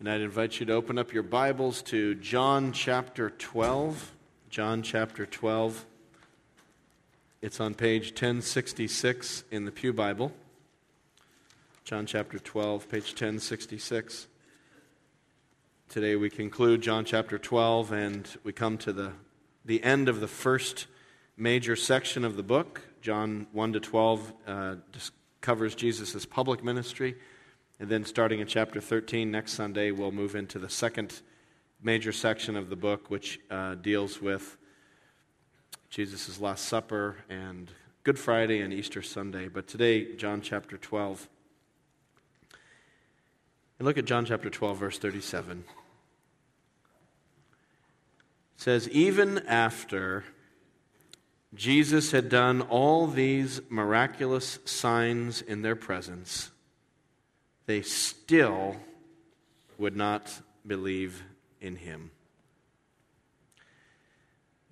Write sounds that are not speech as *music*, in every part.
And I'd invite you to open up your Bibles to John chapter 12. John chapter 12. It's on page 1066 in the Pew Bible. John chapter 12, page 1066. Today we conclude John chapter 12 and we come to the, the end of the first major section of the book. John 1 to 12 uh, covers Jesus' public ministry. And then starting in chapter 13 next Sunday, we'll move into the second major section of the book, which uh, deals with Jesus' Last Supper and Good Friday and Easter Sunday. But today, John chapter 12. And look at John chapter 12, verse 37. It says, Even after Jesus had done all these miraculous signs in their presence, they still would not believe in him.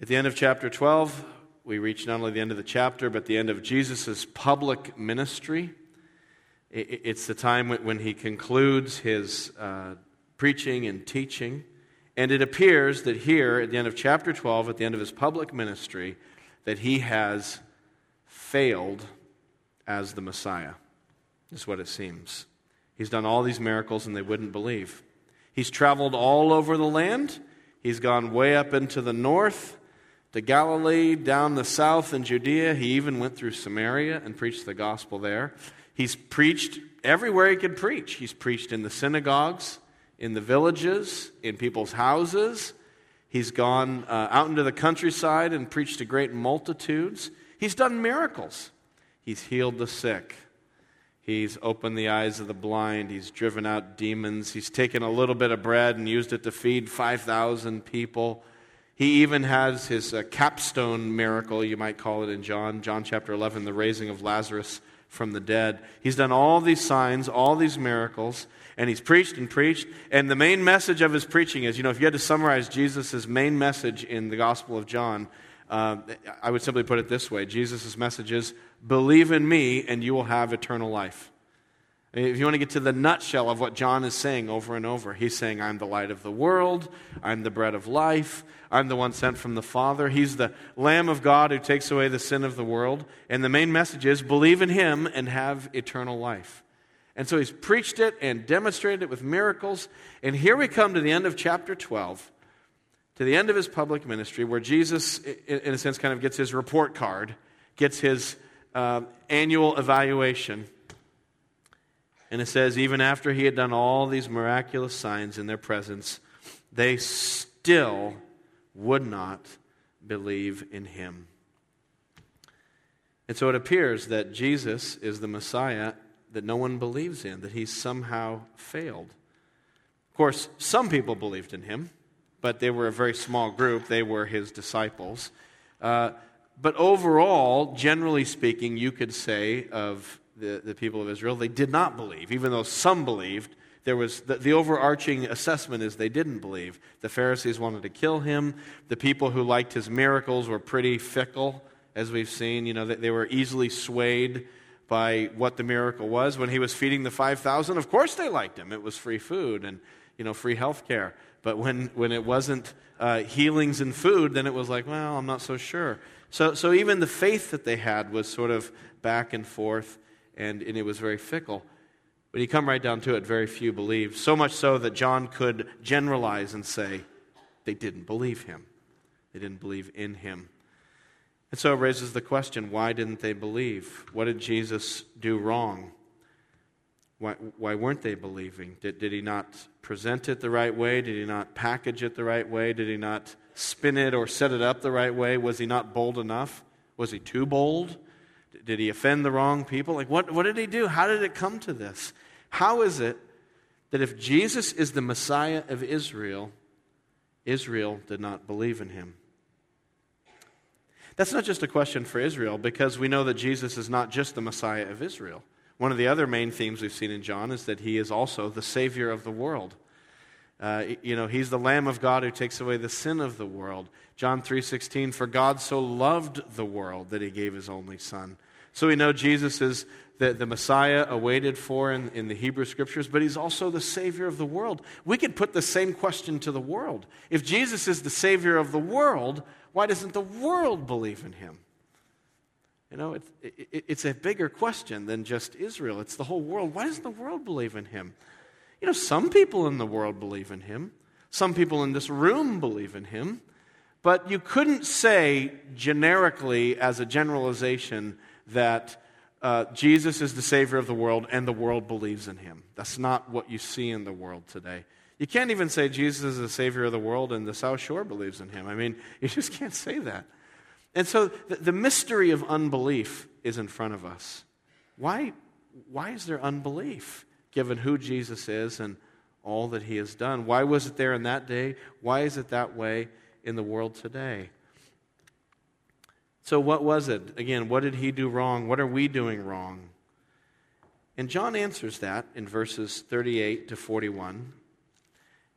At the end of chapter 12, we reach not only the end of the chapter, but the end of Jesus' public ministry. It's the time when he concludes his uh, preaching and teaching. And it appears that here, at the end of chapter 12, at the end of his public ministry, that he has failed as the Messiah, is what it seems. He's done all these miracles and they wouldn't believe. He's traveled all over the land. He's gone way up into the north, to Galilee, down the south in Judea. He even went through Samaria and preached the gospel there. He's preached everywhere he could preach. He's preached in the synagogues, in the villages, in people's houses. He's gone uh, out into the countryside and preached to great multitudes. He's done miracles. He's healed the sick. He's opened the eyes of the blind. He's driven out demons. He's taken a little bit of bread and used it to feed 5,000 people. He even has his uh, capstone miracle, you might call it in John, John chapter 11, the raising of Lazarus from the dead. He's done all these signs, all these miracles, and he's preached and preached. And the main message of his preaching is you know, if you had to summarize Jesus' main message in the Gospel of John, uh, I would simply put it this way Jesus' message is believe in me and you will have eternal life. If you want to get to the nutshell of what John is saying over and over, he's saying, I'm the light of the world, I'm the bread of life, I'm the one sent from the Father. He's the Lamb of God who takes away the sin of the world. And the main message is believe in him and have eternal life. And so he's preached it and demonstrated it with miracles. And here we come to the end of chapter 12 to the end of his public ministry, where Jesus, in a sense, kind of gets his report card, gets his uh, annual evaluation. And it says, even after he had done all these miraculous signs in their presence, they still would not believe in him. And so it appears that Jesus is the Messiah that no one believes in, that he somehow failed. Of course, some people believed in him but they were a very small group. They were his disciples. Uh, but overall, generally speaking, you could say of the, the people of Israel, they did not believe. Even though some believed, there was the, the overarching assessment is they didn't believe. The Pharisees wanted to kill him. The people who liked his miracles were pretty fickle, as we've seen. You know, they, they were easily swayed by what the miracle was. When he was feeding the 5,000, of course they liked him. It was free food and, you know, free health care. But when, when it wasn't uh, healings and food, then it was like, well, I'm not so sure. So, so even the faith that they had was sort of back and forth, and, and it was very fickle. But you come right down to it, very few believed. So much so that John could generalize and say they didn't believe him. They didn't believe in him. And so it raises the question why didn't they believe? What did Jesus do wrong? Why, why weren't they believing? Did, did he not present it the right way? Did he not package it the right way? Did he not spin it or set it up the right way? Was he not bold enough? Was he too bold? Did he offend the wrong people? Like, what, what did he do? How did it come to this? How is it that if Jesus is the Messiah of Israel, Israel did not believe in him? That's not just a question for Israel because we know that Jesus is not just the Messiah of Israel. One of the other main themes we've seen in John is that he is also the Savior of the world. Uh, you know, he's the Lamb of God who takes away the sin of the world. John 3:16, for God so loved the world that he gave his only son. So we know Jesus is the, the Messiah awaited for in, in the Hebrew Scriptures, but he's also the Savior of the world. We could put the same question to the world. If Jesus is the Savior of the world, why doesn't the world believe in him? You know, it, it, it's a bigger question than just Israel. It's the whole world. Why doesn't the world believe in him? You know, some people in the world believe in him. Some people in this room believe in him. But you couldn't say generically, as a generalization, that uh, Jesus is the Savior of the world and the world believes in him. That's not what you see in the world today. You can't even say Jesus is the Savior of the world and the South Shore believes in him. I mean, *laughs* you just can't say that. And so the, the mystery of unbelief is in front of us. Why, why is there unbelief, given who Jesus is and all that he has done? Why was it there in that day? Why is it that way in the world today? So, what was it? Again, what did he do wrong? What are we doing wrong? And John answers that in verses 38 to 41.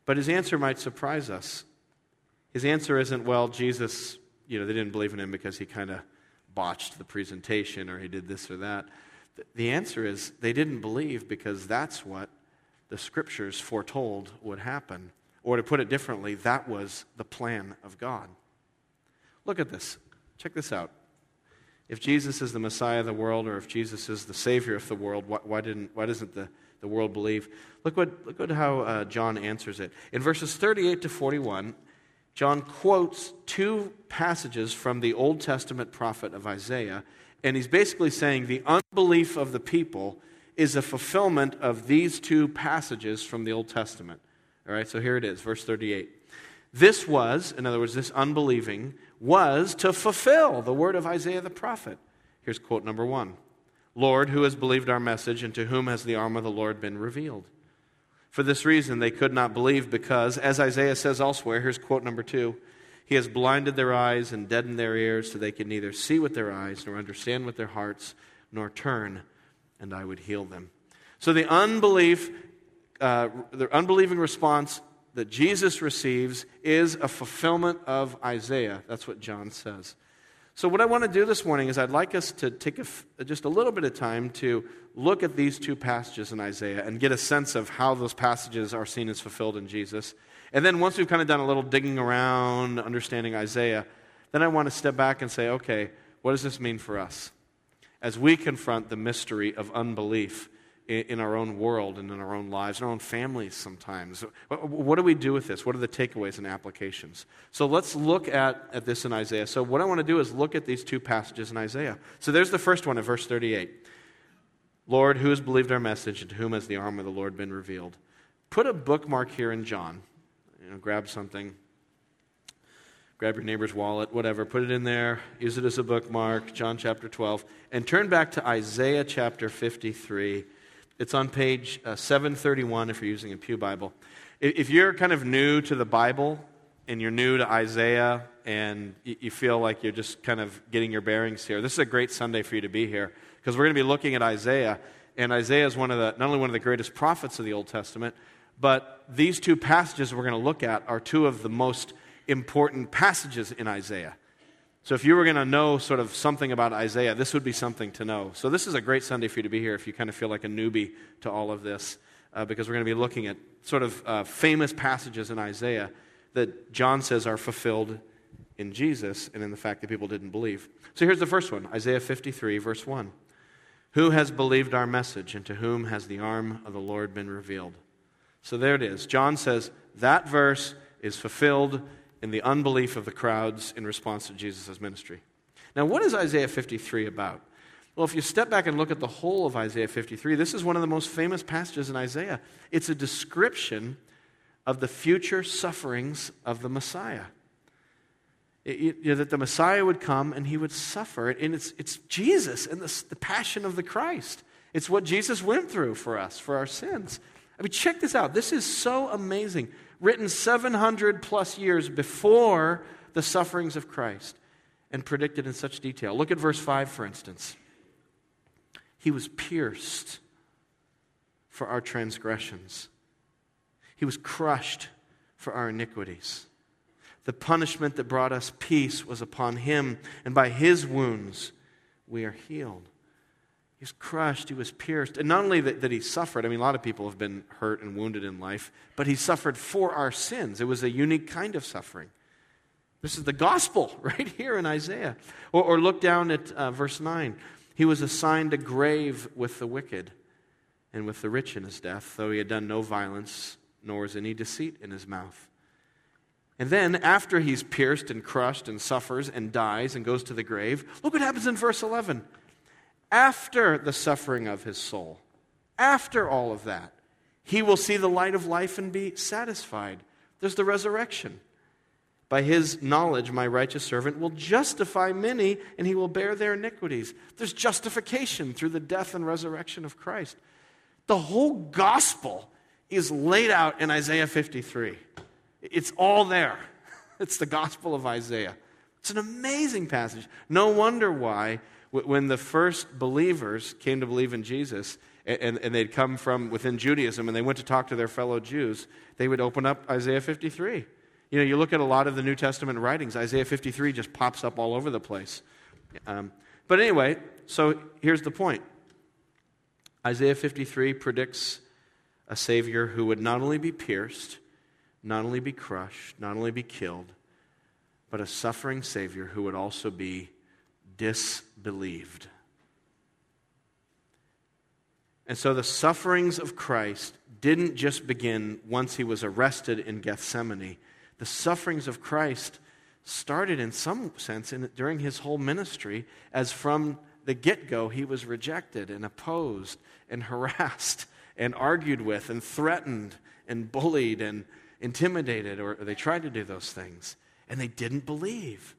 But his answer might surprise us. His answer isn't, well, Jesus you know, they didn't believe in him because he kind of botched the presentation or he did this or that. The answer is they didn't believe because that's what the scriptures foretold would happen. Or to put it differently, that was the plan of God. Look at this. Check this out. If Jesus is the Messiah of the world, or if Jesus is the Savior of the world, why, why didn't, why doesn't the, the world believe? Look what, look at how uh, John answers it. In verses 38 to 41, John quotes two passages from the Old Testament prophet of Isaiah, and he's basically saying the unbelief of the people is a fulfillment of these two passages from the Old Testament. All right, so here it is, verse 38. This was, in other words, this unbelieving was to fulfill the word of Isaiah the prophet. Here's quote number one Lord, who has believed our message, and to whom has the arm of the Lord been revealed? For this reason, they could not believe because, as Isaiah says elsewhere, here's quote number two He has blinded their eyes and deadened their ears so they can neither see with their eyes nor understand with their hearts nor turn, and I would heal them. So the unbelief, uh, the unbelieving response that Jesus receives is a fulfillment of Isaiah. That's what John says. So, what I want to do this morning is I'd like us to take just a little bit of time to look at these two passages in Isaiah and get a sense of how those passages are seen as fulfilled in Jesus. And then, once we've kind of done a little digging around, understanding Isaiah, then I want to step back and say, okay, what does this mean for us? As we confront the mystery of unbelief in our own world and in our own lives, in our own families sometimes. What do we do with this? What are the takeaways and applications? So let's look at, at this in Isaiah. So, what I want to do is look at these two passages in Isaiah. So, there's the first one in verse 38 Lord, who has believed our message, and to whom has the arm of the Lord been revealed? Put a bookmark here in John. You know, grab something, grab your neighbor's wallet, whatever, put it in there, use it as a bookmark, John chapter 12, and turn back to Isaiah chapter 53 it's on page uh, 731 if you're using a Pew Bible. If you're kind of new to the Bible and you're new to Isaiah and you feel like you're just kind of getting your bearings here, this is a great Sunday for you to be here because we're going to be looking at Isaiah. And Isaiah is one of the, not only one of the greatest prophets of the Old Testament, but these two passages we're going to look at are two of the most important passages in Isaiah. So, if you were going to know sort of something about Isaiah, this would be something to know. So, this is a great Sunday for you to be here if you kind of feel like a newbie to all of this, uh, because we're going to be looking at sort of uh, famous passages in Isaiah that John says are fulfilled in Jesus and in the fact that people didn't believe. So, here's the first one Isaiah 53, verse 1. Who has believed our message, and to whom has the arm of the Lord been revealed? So, there it is. John says that verse is fulfilled in the unbelief of the crowds in response to Jesus' ministry. Now, what is Isaiah 53 about? Well, if you step back and look at the whole of Isaiah 53, this is one of the most famous passages in Isaiah. It's a description of the future sufferings of the Messiah. It, you know, that the Messiah would come and he would suffer. And it's, it's Jesus and the, the passion of the Christ. It's what Jesus went through for us, for our sins. I mean, check this out. This is so amazing written 700 plus years before the sufferings of Christ and predicted in such detail. Look at verse 5, for instance. He was pierced for our transgressions, he was crushed for our iniquities. The punishment that brought us peace was upon him, and by his wounds we are healed. He was crushed, he was pierced. And not only that, that, he suffered, I mean, a lot of people have been hurt and wounded in life, but he suffered for our sins. It was a unique kind of suffering. This is the gospel *laughs* right here in Isaiah. Or, or look down at uh, verse 9. He was assigned a grave with the wicked and with the rich in his death, though he had done no violence, nor was any deceit in his mouth. And then, after he's pierced and crushed and suffers and dies and goes to the grave, look what happens in verse 11 after the suffering of his soul, after all of that, he will see the light of life and be satisfied. There's the resurrection. By his knowledge, my righteous servant will justify many, and he will bear their iniquities. There's justification through the death and resurrection of Christ. The whole gospel is laid out in Isaiah 53. It's all there. *laughs* It's the gospel of Isaiah. It's an amazing passage. No wonder why when the first believers came to believe in Jesus, and, and, they'd come from within Judaism and they went to talk to their fellow Jews, they would open up Isaiah 53. You know, you look at a lot of the New Testament writings, Isaiah 53 just pops up all over the place. Um, but anyway, so here's the point Isaiah 53 predicts a Savior who would not only be pierced, not only be crushed, not only be killed, but a suffering Savior who would also be disbelieved. And so the sufferings of Christ didn't just begin once he was arrested in Gethsemane. The sufferings of Christ started in some sense in, during his whole ministry, as from the get go he was rejected and opposed and *laughs* harassed and argued with and threatened and bullied and intimidated, or they tried to do those things. And they didn't believe.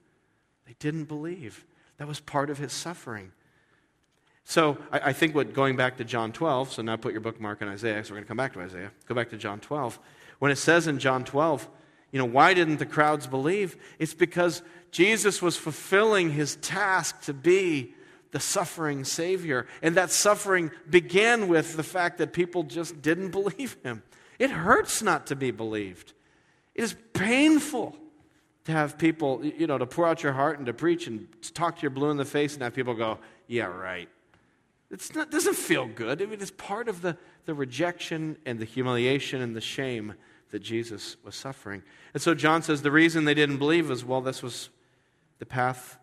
They didn't believe. That was part of his suffering. So I, I, think what going back to John 12, so now put your bookmark in Isaiah, because we're going to come back to Isaiah. Go back to John 12. When it says in John 12, you know, why didn't the crowds believe? It's because Jesus was fulfilling his task to be the suffering Savior. And that suffering began with the fact that people just didn't *laughs* believe him. It hurts not to be believed, it is painful to have people, you know, to pour out your heart and to preach and to talk to your blue in the face and have people go, yeah, right. It's not, doesn't feel good. I mean, it's part of the, the rejection and the humiliation and the shame that Jesus was suffering. And so John says the reason they didn't believe was, well, this was the path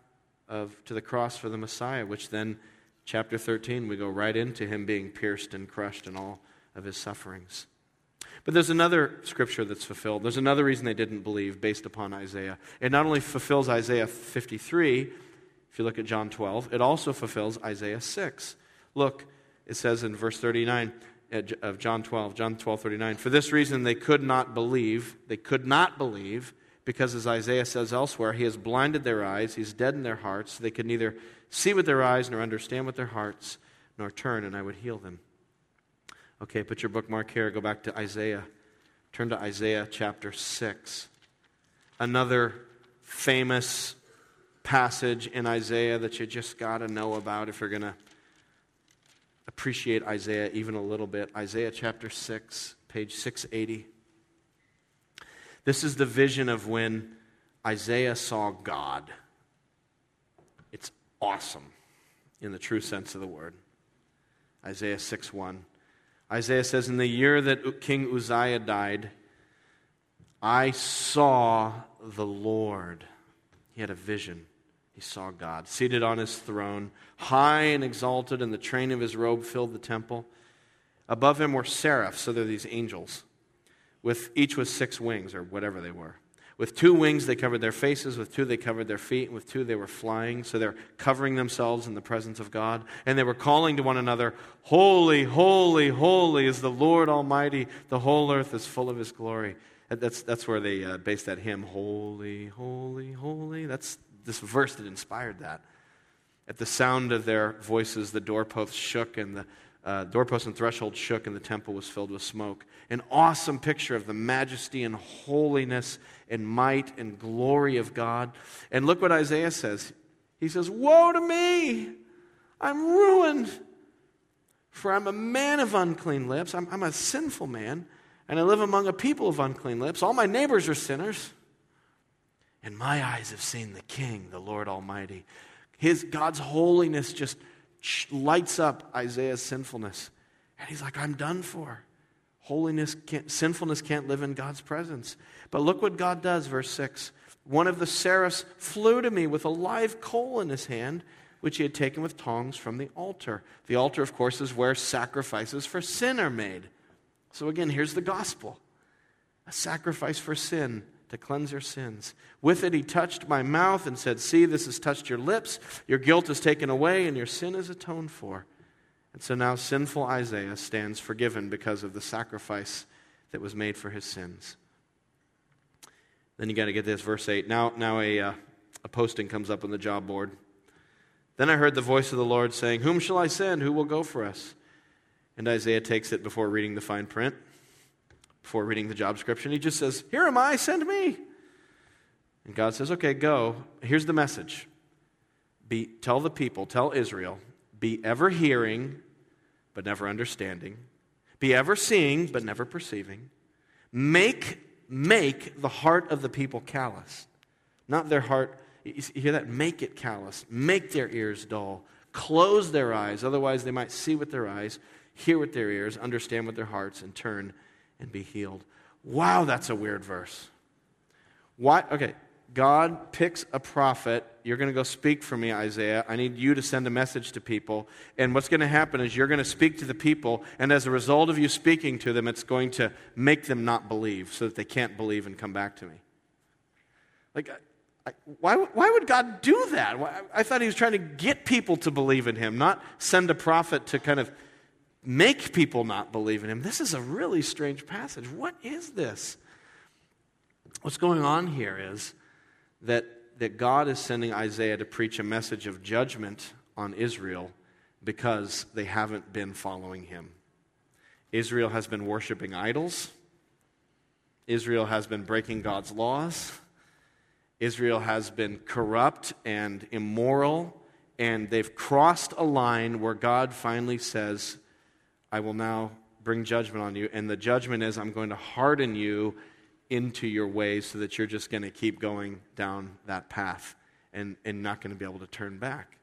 of, to the cross for the Messiah, which then, chapter 13, we go right into him being pierced and crushed and all of his sufferings. But there's another scripture that's fulfilled. There's another reason they didn't believe based upon Isaiah. It not only fulfills Isaiah 53, if you look at John 12, it also fulfills Isaiah 6. Look, it says in verse 39 of John 12, John 12, 39, for this reason they could not believe. They could not believe because, as Isaiah says elsewhere, he has blinded their eyes, he's deadened their hearts. So they could neither see with their eyes nor understand with their hearts, nor turn, and I would heal them. Okay, put your bookmark here. Go back to Isaiah. Turn to Isaiah chapter 6. Another famous passage in Isaiah that you just got to know about if you're going to appreciate Isaiah even a little bit. Isaiah chapter 6, page 680. This is the vision of when Isaiah saw God. It's awesome in the true sense of the word. Isaiah 6 1. Isaiah says, In the year that King Uzziah died, I saw the Lord. He had a vision. He saw God seated on his throne, high and exalted, and the train of his robe filled the temple. Above him were seraphs, so they're these angels, with each with six wings, or whatever they were. With two wings, they covered their faces. With two, they covered their feet. And with two, they were flying. So they're covering themselves in the presence of God. And they were calling to one another, Holy, holy, holy is the Lord Almighty. The whole earth is full of his glory. That's, that's where they uh, based that hymn, Holy, holy, holy. That's this verse that inspired that. At the sound of their voices, the doorposts shook and the uh, doorpost and threshold shook, and the temple was filled with smoke. An awesome picture of the majesty and holiness and might and glory of God. And look what Isaiah says. He says, Woe to me! I'm ruined, for I'm a man of unclean lips. I'm, I'm a sinful man, and I live among a people of unclean lips. All my neighbors are sinners. And my eyes have seen the King, the Lord Almighty. His God's holiness just lights up Isaiah's sinfulness. And he's like, I'm done for. Holiness, can't, sinfulness can't live in God's presence. But look what God does, verse 6. One of the seraphs flew to me with a live coal in his hand, which he had taken with tongs from the altar. The altar, of course, is where sacrifices for sin are made. So again, here's the gospel a sacrifice for sin to cleanse your sins. With it, he touched my mouth and said, See, this has touched your lips. Your guilt is taken away, and your sin is atoned for. And so now sinful Isaiah stands forgiven because of the sacrifice that was made for his sins. Then you got to get this, verse 8. Now, now a, uh, a posting comes up on the job board. Then I heard the voice of the Lord saying, Whom shall I send? Who will go for us? And Isaiah takes it before reading the fine print, before reading the job description. He just says, Here am I, send me. And God says, Okay, go. Here's the message be, Tell the people, tell Israel, be ever hearing, but never understanding, be ever seeing, but never perceiving. Make make the heart of the people callous. Not their heart, you hear that? Make it callous. Make their ears dull. Close their eyes, otherwise, they might see with their eyes, hear with their ears, understand with their hearts, and turn and be healed. Wow, that's a weird verse. Why? Okay, God picks a prophet. You're going to go speak for me, Isaiah. I need you to send a message to people. And what's going to happen is you're going to speak to the people, and as a result of you speaking to them, it's going to make them not believe so that they can't believe and come back to me. Like, I, why, why would God do that? I thought he was trying to get people to believe in him, not send a prophet to kind of make people not believe in him. This is a really strange passage. What is this? What's going on here is that, that God is sending Isaiah to preach a message of judgment on Israel because they haven't been following him. Israel has been worshiping idols. Israel has been breaking God's laws. Israel has been corrupt and immoral, and they've crossed a line where God finally says, I will now bring judgment on you. And the judgment is, I'm going to harden you into your ways so that you're just going to keep going down that path and, and not going to be able to turn back.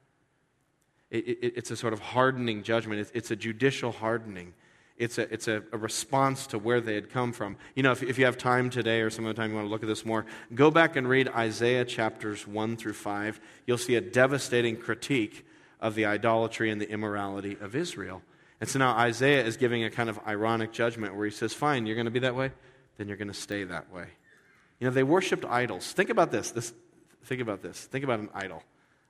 It, it, it's a sort of hardening judgment, it's, it's a judicial hardening. It's, a, it's a, a, response to where they had come from. You know, if, if you have time today or some other time you want to look at this more, go back and read Isaiah chapters 1 through 5. You'll see a devastating critique of the idolatry and the immorality of Israel. And so now Isaiah is giving a kind of ironic judgment where he says, Fine, you're going to be that way? Then you're going to stay that way. You know, they worshiped idols. Think about this. this. Think about this. Think about an idol,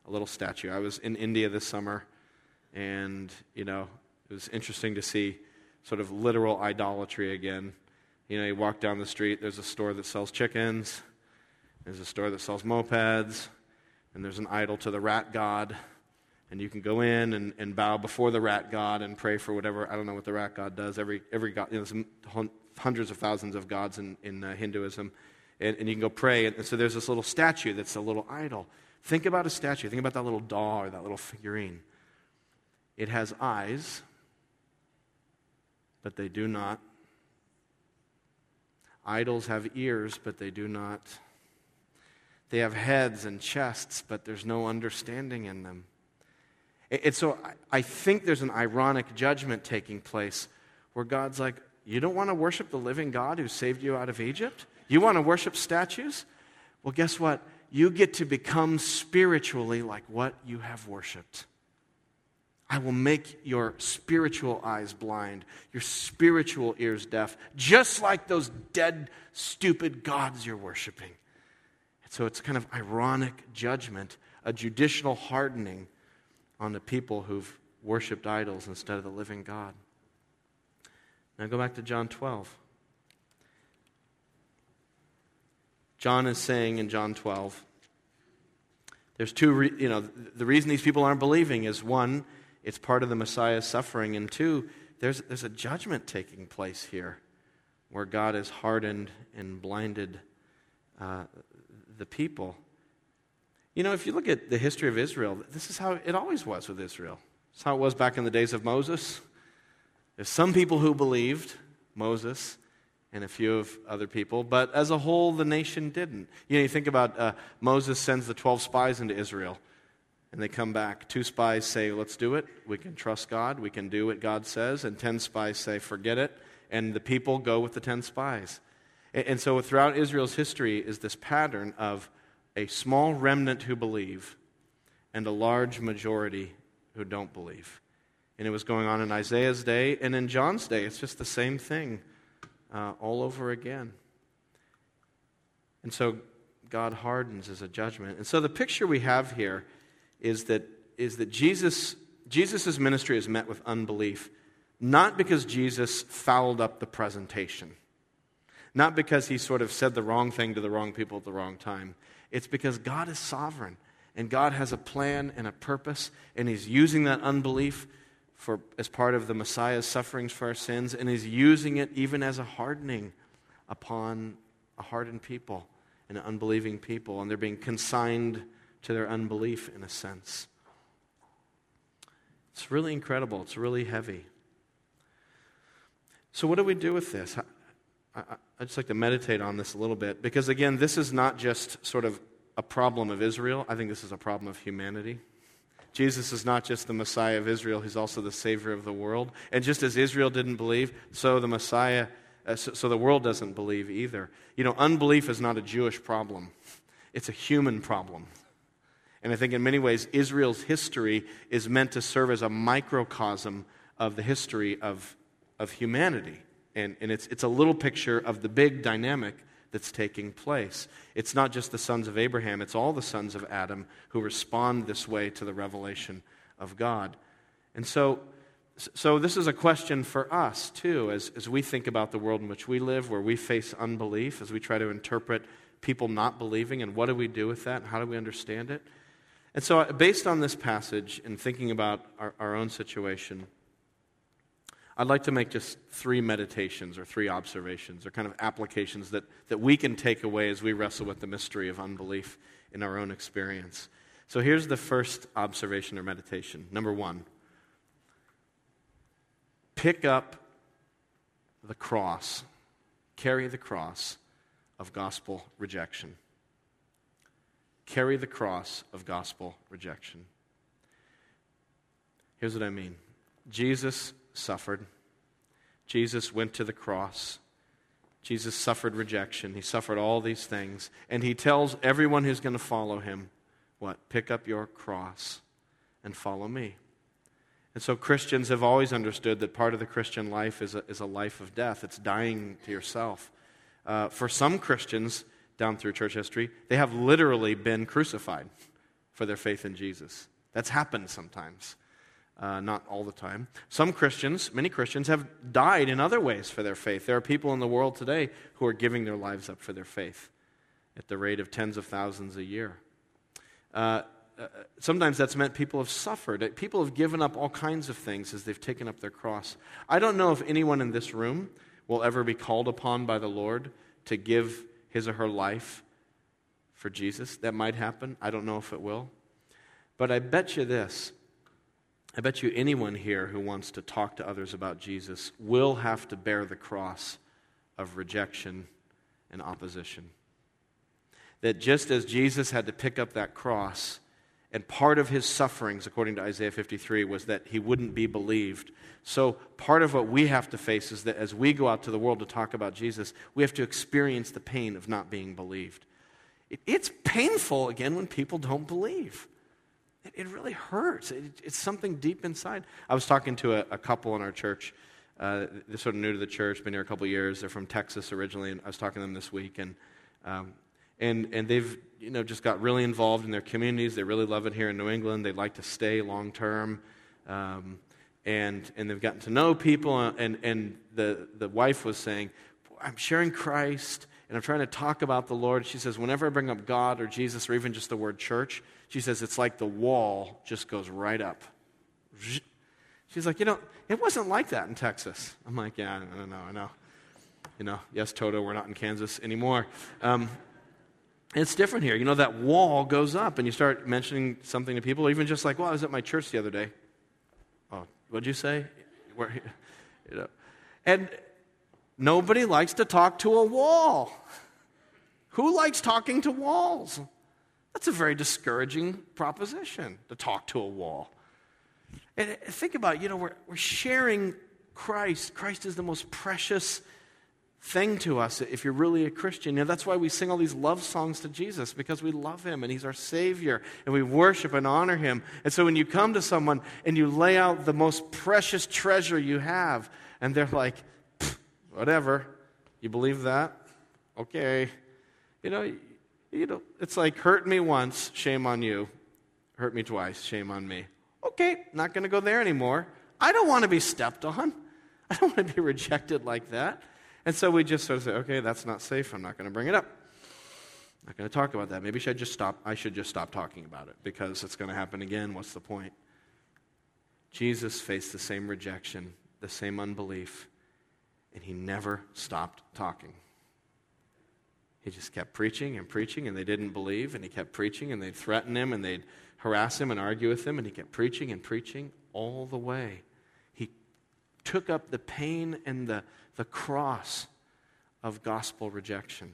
a little statue. I was in India this summer, and, you know, it was interesting to see sort of literal idolatry again. You know, you walk down the street, there's a store that sells chickens, there's a store that sells mopeds, and there's an idol to the rat god. And you can go in and, and bow before the rat god and pray for whatever, I don't know what the rat god does. Every, every god, you know, hundreds of thousands of gods in, in uh, Hinduism. And, and, you can go pray. And, and so there's this little statue that's a little idol. Think about a statue. Think about that little doll or that little figurine. It has eyes, but they do not. Idols have ears, but they do not. They have heads and chests, but there's no understanding in them. And so I think there's an ironic judgment taking place where God's like, you don't want to worship the living God who saved you out of Egypt? You want to worship statues? Well, guess what? You get to become spiritually like what you have worshiped. I will make your spiritual eyes blind, your spiritual ears deaf, just like those dead, stupid gods you're worshiping. And so it's kind of ironic judgment, a judicial hardening on the people who've worshiped idols instead of the living God. Now go back to John 12. John is saying in John 12, there's two, re- you know, the reason these people aren't believing is one, it's part of the Messiah's suffering, and two, there's, there's a judgment taking place here where God has hardened and blinded uh, the people. You know, if you look at the history of Israel, this is how it always was with Israel. It's how it was back in the days of Moses. There's some people who believed Moses and a few of other people, but as a whole, the nation didn't. You know, you think about uh, Moses sends the 12 spies into Israel. And they come back. Two spies say, Let's do it. We can trust God. We can do what God says. And ten spies say, Forget it. And the people go with the ten spies. And so throughout Israel's history is this pattern of a small remnant who believe and a large majority who don't believe. And it was going on in Isaiah's day and in John's day. It's just the same thing uh, all over again. And so God hardens as a judgment. And so the picture we have here is that, is that Jesus, Jesus' ministry is met with unbelief, not because Jesus fouled up the presentation, not because he sort of said the wrong thing to the wrong people at the wrong time. It's because God is sovereign and God has a plan and a purpose, and he's using that unbelief for, as part of the Messiah's sufferings for our sins, and he's using it even as a hardening upon a hardened people and an unbelieving people, and they're being consigned to their unbelief in a sense. It's really incredible. It's really heavy. So, what do we do with this? I, I, I just like to meditate on this a little bit because, again, this is not just sort of a problem of Israel. I think this is a problem of humanity. Jesus is not just the Messiah of Israel, he's also the Savior of the world. And just as Israel didn't believe, so the Messiah, uh, so, so the world doesn't believe either. You know, unbelief is not a Jewish problem, it's a human problem. And I think in many ways, Israel's history is meant to serve as a microcosm of the history of, of humanity. And, and it's, it's a little picture of the big dynamic that's taking place. It's not just the sons of Abraham, it's all the sons of Adam who respond this way to the revelation of God. And so, so this is a question for us, too, as, as we think about the world in which we live, where we face unbelief, as we try to interpret people not believing, and what do we do with that, and how do we understand it? And so, based on this passage and thinking about our, our own situation, I'd like to make just three meditations or three observations or kind of applications that, that we can take away as we wrestle with the mystery of unbelief in our own experience. So here's the first observation or meditation. Number one pick up the cross, carry the cross of gospel rejection. Carry the cross of gospel rejection. Here's what I mean Jesus suffered. Jesus went to the cross. Jesus suffered rejection. He suffered all these things. And he tells everyone who's going to follow him, what? Pick up your cross and follow me. And so Christians have always understood that part of the Christian life is a, is a life of death, it's dying to yourself. Uh, for some Christians down through church history, they have literally been crucified for their faith in Jesus. That's happened sometimes uh, not all the time. Some Christians, many Christians, have died in other ways for their faith. There are people in the world today who are giving their lives up for their faith at the rate of tens of thousands a year. Uh, uh, sometimes that's meant people have suffered. People have given up all kinds of things as they've taken up their cross. I don't know if anyone in this room will ever be called upon by the Lord to give his or her life for Jesus. That might happen. I don't know if it will. But I bet you this I bet you anyone here who wants to talk to others about Jesus will have to bear the cross of rejection and opposition. That just as Jesus had to pick up that cross, and part of his sufferings, according to Isaiah 53, was that he wouldn't be believed. So, part of what we have to face is that as we go out to the world to talk about Jesus, we have to experience the pain of not being believed. It's painful, again, when people don't believe it, really hurts. It, it's something deep inside. I was talking to a, a couple in our church. Uh, they're sort of new to the church, been here a couple years. They're from Texas originally, and I was talking to them this week, and um, and and they've you know just got really involved in their communities. They really love it here in New England. They'd like to stay long term, um, and and they've gotten to know people. And and the the wife was saying, "I'm sharing Christ." and I'm trying to talk about the Lord, she says, whenever I bring up God or Jesus or even just the word church, she says, it's like the wall just goes right up. She's like, you know, it wasn't like that in Texas. I'm like, yeah, I know, I know. You know, yes, Toto, we're not in Kansas anymore. Um, it's different here. You know, that wall goes up, and you start mentioning something to people, even just like, well, I was at my church the other day. Oh, what'd you say? Where, *laughs* you know, and Nobody likes to talk to a wall. Who likes talking to walls? That's a very discouraging proposition to talk to a wall. And think about you know, we're, we're sharing Christ. Christ is the most precious thing to us if you're really a Christian. Know, that's why we sing all these love songs to Jesus, because we love him and he's our Savior and we worship and honor him. And so when you come to someone and you lay out the most precious treasure you have, and they're like, whatever, you believe that? Okay. You know, you know, it's like hurt me once, shame on you. Hurt me twice, shame on me. Okay, not going to go there anymore. I don't want to be stepped on. *laughs* I don't want to be rejected like that. And so we just sort of say, okay, that's not safe. I'm not going to bring it up. I'm not going to talk about that. Maybe I should just stop. I should just stop talking about it because it's going to happen again. What's the point? Jesus faced the same rejection, the same unbelief, and he never stopped talking. He just kept preaching and preaching, and they didn't believe, and he kept preaching, and they'd threaten him, and they'd harass him and argue with him, and he kept preaching and preaching all the way. He took up the pain and the, the cross of gospel rejection.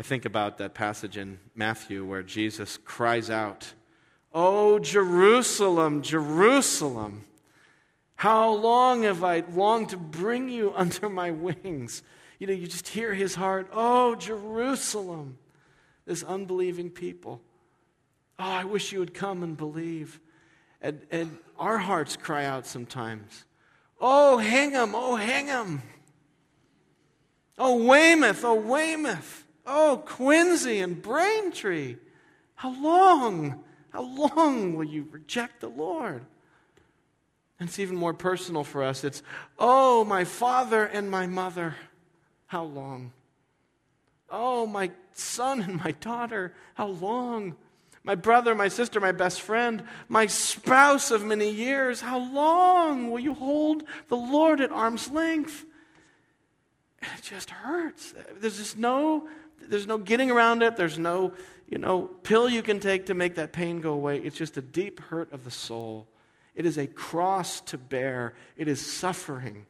I think about that passage in Matthew where Jesus cries out, Oh, Jerusalem, Jerusalem, how long have I longed to bring you *laughs* under my wings? You know, you just hear his heart. Oh, Jerusalem, this unbelieving people. Oh, I wish you would come and believe. And, and our hearts cry out sometimes. Oh, hang Hingham, oh, hang Hingham. Oh, Weymouth, oh, Weymouth. Oh, Quincy and Braintree. How long, how long will you reject the Lord? And it's even more personal for us. It's, oh, my father and my mother. How long? Oh, my son and my daughter, how long? My brother, my sister, my best friend, my spouse of many years, how long will you hold the Lord at arm's length? And It just hurts. There's just no, there's no getting around it. There's no, you know, pill you can take to make that pain go away. It's just a deep hurt of the soul. It is a cross to bear. It is suffering.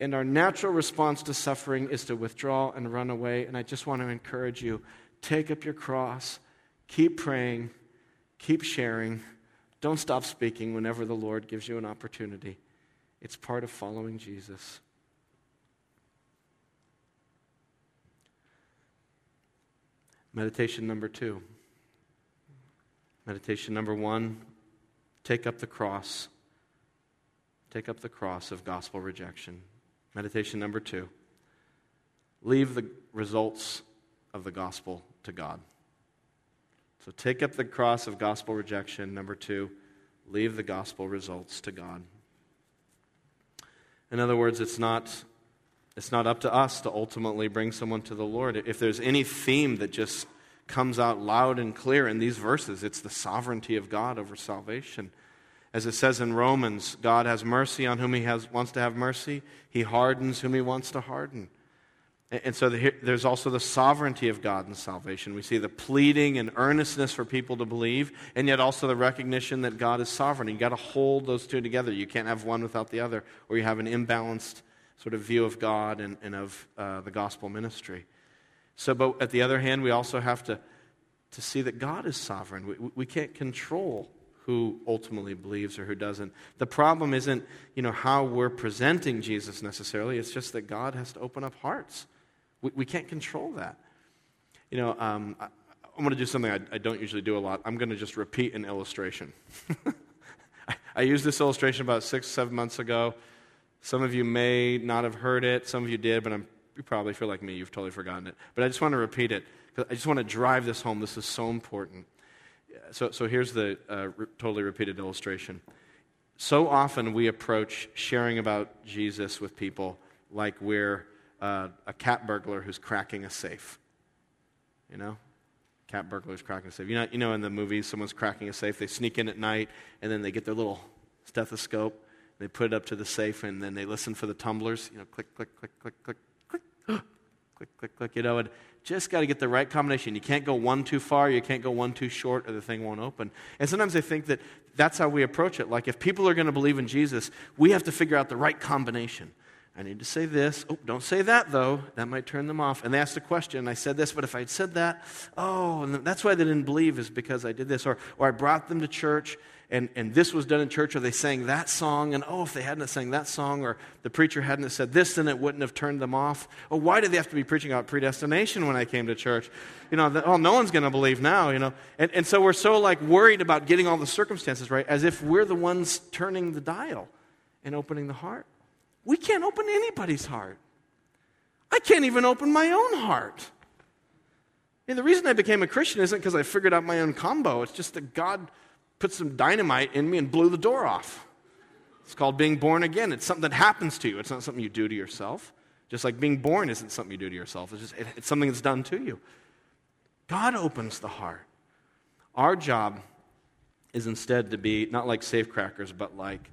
And our natural response to suffering is to withdraw and run away. And I just want to encourage you take up your cross, keep praying, keep sharing. Don't stop speaking whenever the Lord gives you an opportunity. It's part of following Jesus. Meditation number two. Meditation number one take up the cross. Take up the cross of gospel rejection. Meditation number two leave the results of the gospel to God. So take up the cross of gospel rejection. Number two, leave the gospel results to God. In other words, it's not, it's not up to us to ultimately bring someone to the Lord. If there's any theme that just comes out loud and clear in these verses, it's the sovereignty of God over salvation. As it says in Romans, God has mercy on whom he has, wants to have mercy, he hardens whom he wants to harden. And so there's also the sovereignty of God in salvation. We see the pleading and earnestness for people to believe, and yet also the recognition that God is sovereign. You've got to hold those two together. You can't have one without the other, or you have an imbalanced sort of view of God and, and of uh, the gospel ministry. So, but at the other hand, we also have to, to see that God is sovereign. We, we can't control who ultimately believes or who doesn't. The problem isn't, you know, how we're presenting Jesus necessarily. It's just that God has to open up hearts. We, we can't control that. You know, um, I, am going to do something I, I, don't usually do a lot. I'm going to just repeat an illustration. *laughs* I, I used this illustration about six, seven months ago. Some of you may not have heard it. Some of you did, but I'm, you probably feel like me. You've totally forgotten it. But I just want to repeat it because I just want to drive this home. This is so important so, so here's the uh, re- totally repeated illustration. So often we approach sharing about Jesus with people like we're uh, a cat burglar who's cracking a safe. You know? Cat burglars cracking a safe. You know, you know, in the movies, someone's cracking a safe. They sneak in at night, and then they get their little stethoscope. They put it up to the safe, and then they listen for the tumblers. You know, click, click, click, click, click, click, click, click, click. You know, and just got to get the right combination. You can't go one too far, you can't go one too short, or the thing won't open. And sometimes I think that that's how we approach it. Like, if people are going to believe in Jesus, we have to figure out the right combination. I need to say this. Oh, don't say that though. That might turn them off. And they asked a question. I said this, but if I had said that, oh, and that's why they didn't believe is because I did this. Or, or I brought them to church and, and this was done in church, or they sang that song, and oh, if they hadn't sang that song, or the preacher hadn't said this, then it wouldn't have turned them off. Oh, why did they have to be preaching about predestination when I came to church? You know, the, oh, no one's going to believe now, you know. And, and so we're so like worried about getting all the circumstances right, as if we're the ones turning the dial and opening the heart. We can't open anybody's heart. I can't even open my own heart. And the reason I became a Christian isn't because I figured out my own combo. It's just that God put some dynamite in me and blew the door off. It's called being born again. It's something that happens to you, it's not something you do to yourself. Just like being born isn't something you do to yourself, it's, just, it's something that's done to you. God opens the heart. Our job is instead to be not like safecrackers, but like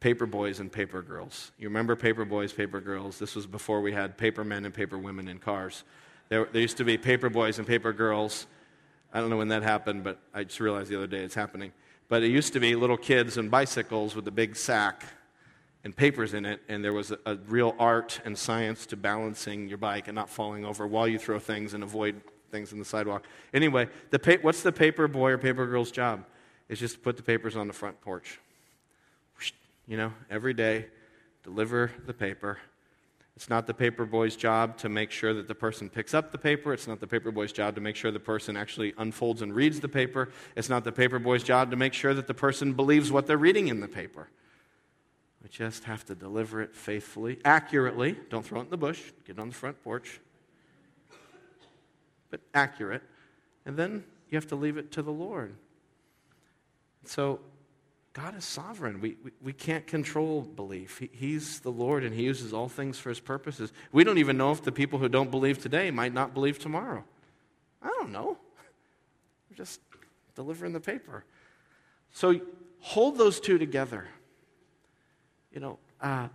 paper boys and paper girls. You remember paper boys, paper girls? This was before we had paper men and paper women in cars. There, there used to be paper boys and paper girls. I don't know when that happened, but I just realized the other day it's happening. But it used to be little kids and bicycles with a big sack and papers in it, and there was a, a, real art and science to balancing your bike and not falling over while you throw things and avoid things in the sidewalk. Anyway, the pa- what's the paper boy or paper girl's job? Is just to put the papers on the front porch. You know, every day, deliver the paper. It's not the paper boy's job to make sure that the person picks up the paper. It's not the paper boy's job to make sure the person actually unfolds and reads the paper. It's not the paper boy's job to make sure that the person believes what they're reading in the paper. We just have to deliver it faithfully, accurately. Don't throw it in the bush, get it on the front porch. But accurate. And then you have to leave it to the Lord. So God is sovereign. We, we, we, can't control belief. He, he's the Lord and He uses all things for His purposes. We don't even know if the people who don't believe today might not believe tomorrow. I don't know. We're just delivering the paper. So hold those two together. You know, uh,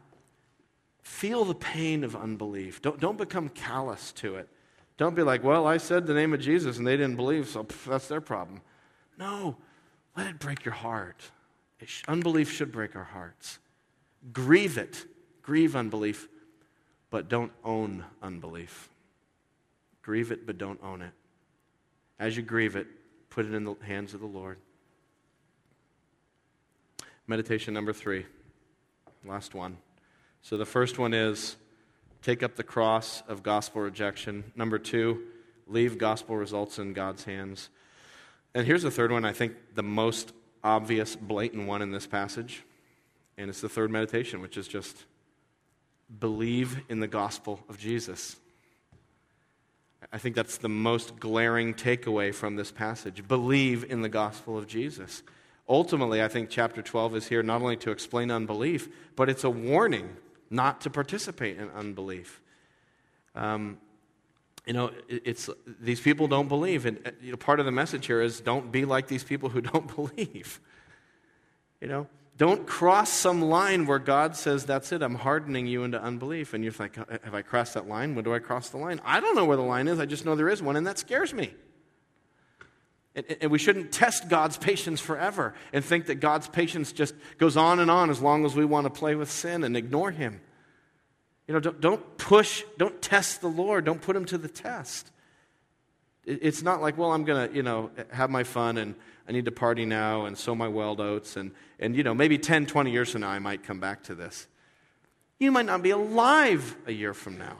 feel the pain of unbelief. Don't, don't become callous to it. Don't be like, well, I said the name of Jesus and they didn't believe, so pff, that's their problem. No, let it break your heart unbelief should break our hearts. Grieve it. Grieve unbelief, but don't own unbelief. Grieve it, but don't own it. As you grieve it, put it in the hands of the Lord. Meditation number three, last one. So the first one is take up the cross of gospel rejection. Number two, leave gospel results in God's hands. And here's the third one, I think the most obvious, blatant one in this passage. And it's the third meditation, which is just believe in the gospel of Jesus. I think that's the most glaring takeaway from this passage. Believe in the gospel of Jesus. Ultimately, I think chapter 12 is here not only to explain unbelief, but it's a warning not to participate in unbelief. Um, you know, it's these people don't believe, and uh, you know, part of the message here is don't be like these people who *laughs* don't believe. You know, don't cross some line where God says, "That's it, I'm hardening you into unbelief," and you're like, uh, "Have I crossed that line? When do I cross the line?" I don't know where the line is. I just know there is one, and that scares me. And, and we shouldn't test God's patience forever and think that God's patience just goes on and on as long as we want to play with sin and ignore Him. You know, don't, don't push, don't test the Lord, don't put him to the test. It, it's not like, well, I'm going to, you know, have my fun and I need to party now and sow my wild oats. And, and, you know, maybe 10, 20 years from now, I might come back to this. You might not be alive a year from now.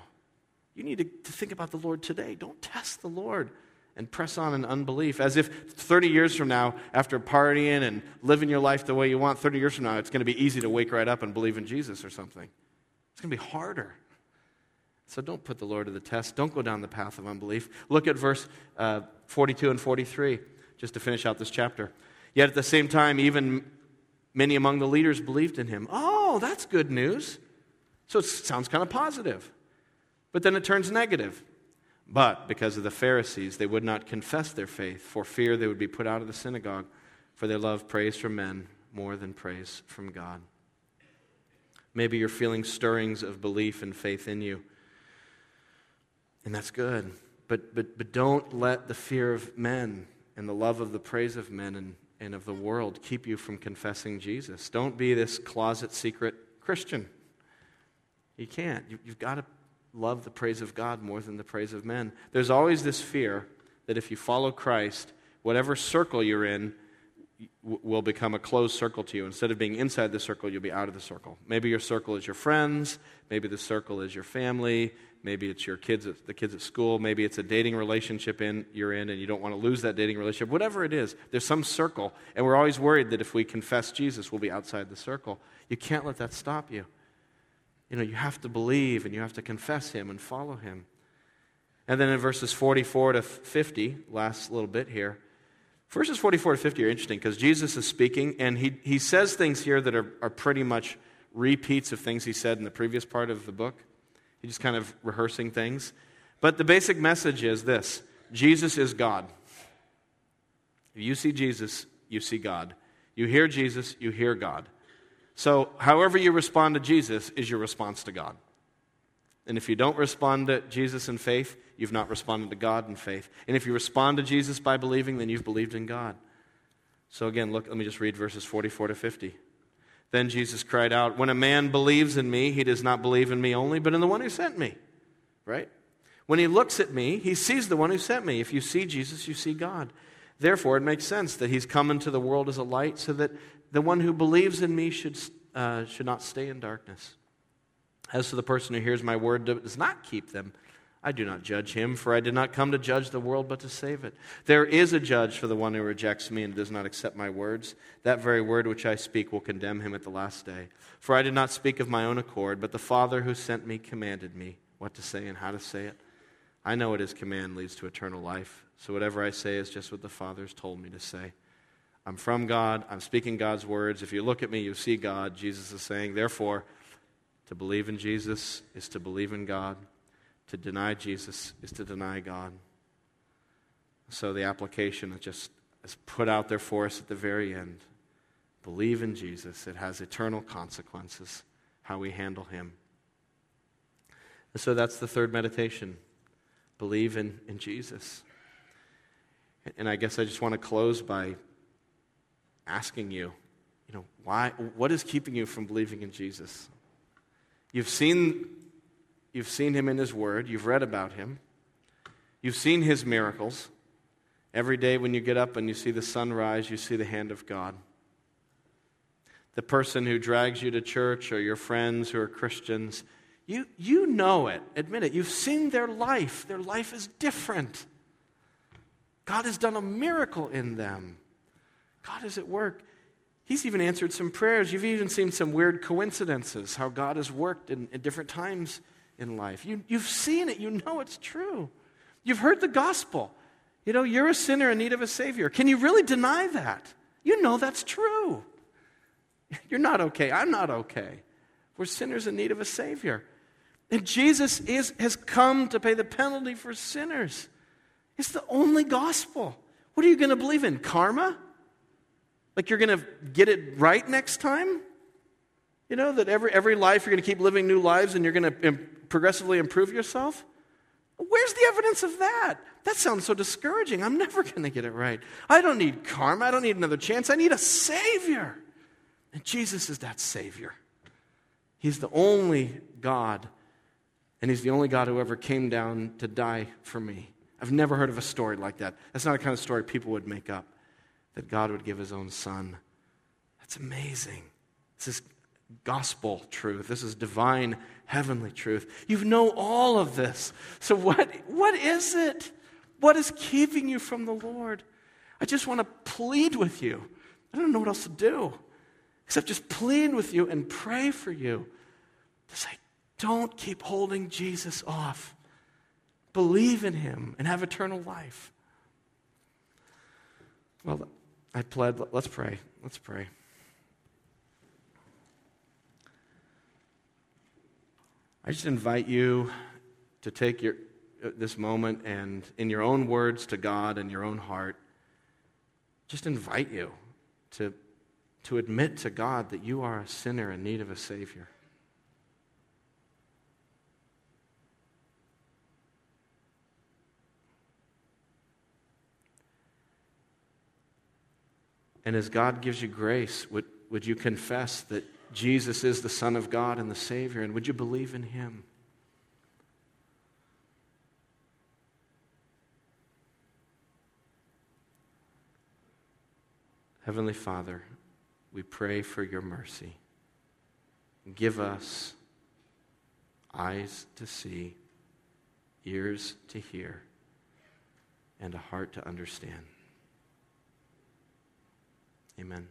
You need to, to think about the Lord today. Don't test the Lord and press on in unbelief as if 30 years from now, after partying and living your life the way you want, 30 years from now, it's going to be easy to wake right up and believe in Jesus or something. It's going to be harder. So don't put the Lord to the test. Don't go down the path of unbelief. Look at verse uh, 42 and 43, just to finish out this chapter. Yet at the same time, even many among the leaders believed in him. Oh, that's good news. So it sounds kind of positive. But then it turns negative. But because of the Pharisees, they would not confess their faith for fear they would be put out of the synagogue, for they love praise from men more than praise from God. Maybe you're feeling stirrings of belief and faith in you. And that's good. But, but, but don't let the fear of men and the love of the praise of men and, and of the world keep you from confessing Jesus. Don't be this closet secret Christian. You can't. You, have got to love the praise of God more than the praise of men. There's always this fear that if you follow Christ, whatever circle you're in will become a closed circle to you. Instead of being inside the circle, you'll be out of the circle. Maybe your circle is your friends, maybe the circle is your family, maybe it's your kids the kids at school, maybe it's a dating relationship in, you're in and you don't want to lose that dating relationship. Whatever it is, there's some circle, and we're always worried that if we confess Jesus, we'll be outside the circle. You can't let that stop you. You know, you have to believe and you have to confess him and follow him. And then in verses 44 to 50, last little bit here, verses 44 to 50 are interesting because Jesus is speaking and he, he says things here that are, are pretty much repeats of things he said in the previous part of the book. He's just kind of rehearsing things. But the basic message is this Jesus is God. If you see Jesus, you see God. You hear Jesus, you hear God. So, however you respond to Jesus is your response to God. And if you don't respond to Jesus in faith, you've not responded to God in faith. And if you respond to Jesus by believing, then you've believed in God. So, again, look, let me just read verses 44 to 50. Then Jesus cried out, When a man believes in me, he does not believe in me only, but in the one who sent me. Right? When he looks at me, he sees the one who sent me. If you see Jesus, you see God. Therefore, it makes sense that he's come into the world as a light so that the one who believes in me should, uh, should not stay in darkness. As for the person who hears my word does not keep them, I do not judge him, for I did not come to judge the world, but to save it. There is a judge for the one who rejects me and does not accept my words. That very word which I speak will condemn him at the last day. For I did not speak of my own accord, but the Father who sent me commanded me what to say and how to say it. I know what his command leads to eternal life, so whatever I say is just what the Father has told me to say. I'm from God. I'm speaking God's words. If you look at me, you see God. Jesus is saying, therefore, to believe in Jesus is to believe in God. To deny Jesus is to deny God. So the application is just is put out there for us at the very end. Believe in Jesus. It has eternal consequences, how we handle him. And so that's the third meditation. Believe in, in Jesus. And I guess I just want to close by asking you, you know, why, what is keeping you from believing in Jesus? You've seen, you've seen him in his word, you've read about him, you've seen his miracles. Every day when you get up and you see the sun rise, you see the hand of God. The person who drags you to church or your friends who are Christians, you, you know it. Admit it. You've seen their life. Their life is different. God has done a miracle in them. God is at work. He's even answered some prayers. You've even seen some weird coincidences, how God has worked in, in different times in life. You, you've seen it. You know it's true. You've heard the gospel. You know, you're a sinner in need of a Savior. Can you really deny that? You know that's true. *laughs* You're not okay. I'm not okay. We're sinners in need of a Savior. And Jesus is, has come to pay the penalty for sinners. It's the only gospel. What are you going to believe in? Karma? Like you're going to get it right next time? You know, that every, every life you're going to keep living new lives and you're going to Im- progressively improve yourself? Where's the evidence of that? That sounds so discouraging. I'm never *laughs* going to get it right. I don't need karma. I don't need another chance. I need a Savior. And Jesus is that Savior. He's the only God, and He's the only God who ever came down to die for me. I've never heard of a story like that. That's not a kind of story people would make up that God would give his own son. That's amazing. This is gospel truth. This is divine, heavenly truth. You know all of this. So, what, what is it? What is keeping you from the Lord? I just want to plead with you. I don't know what else to do except just plead with you and pray for you to say, don't keep holding Jesus off. Believe in him and have eternal life. Well, I pled, let's pray. Let's pray. I just invite you to take your, uh, this moment and, in your own words to God and your own heart, just invite you to, to admit to God that you are a sinner in need of a Savior. And as God gives you grace, would, would you confess that Jesus is the Son of God and the Savior? And would you believe in Him? Heavenly Father, we pray for your mercy. Give us eyes to see, ears to hear, and a heart to understand. Amen.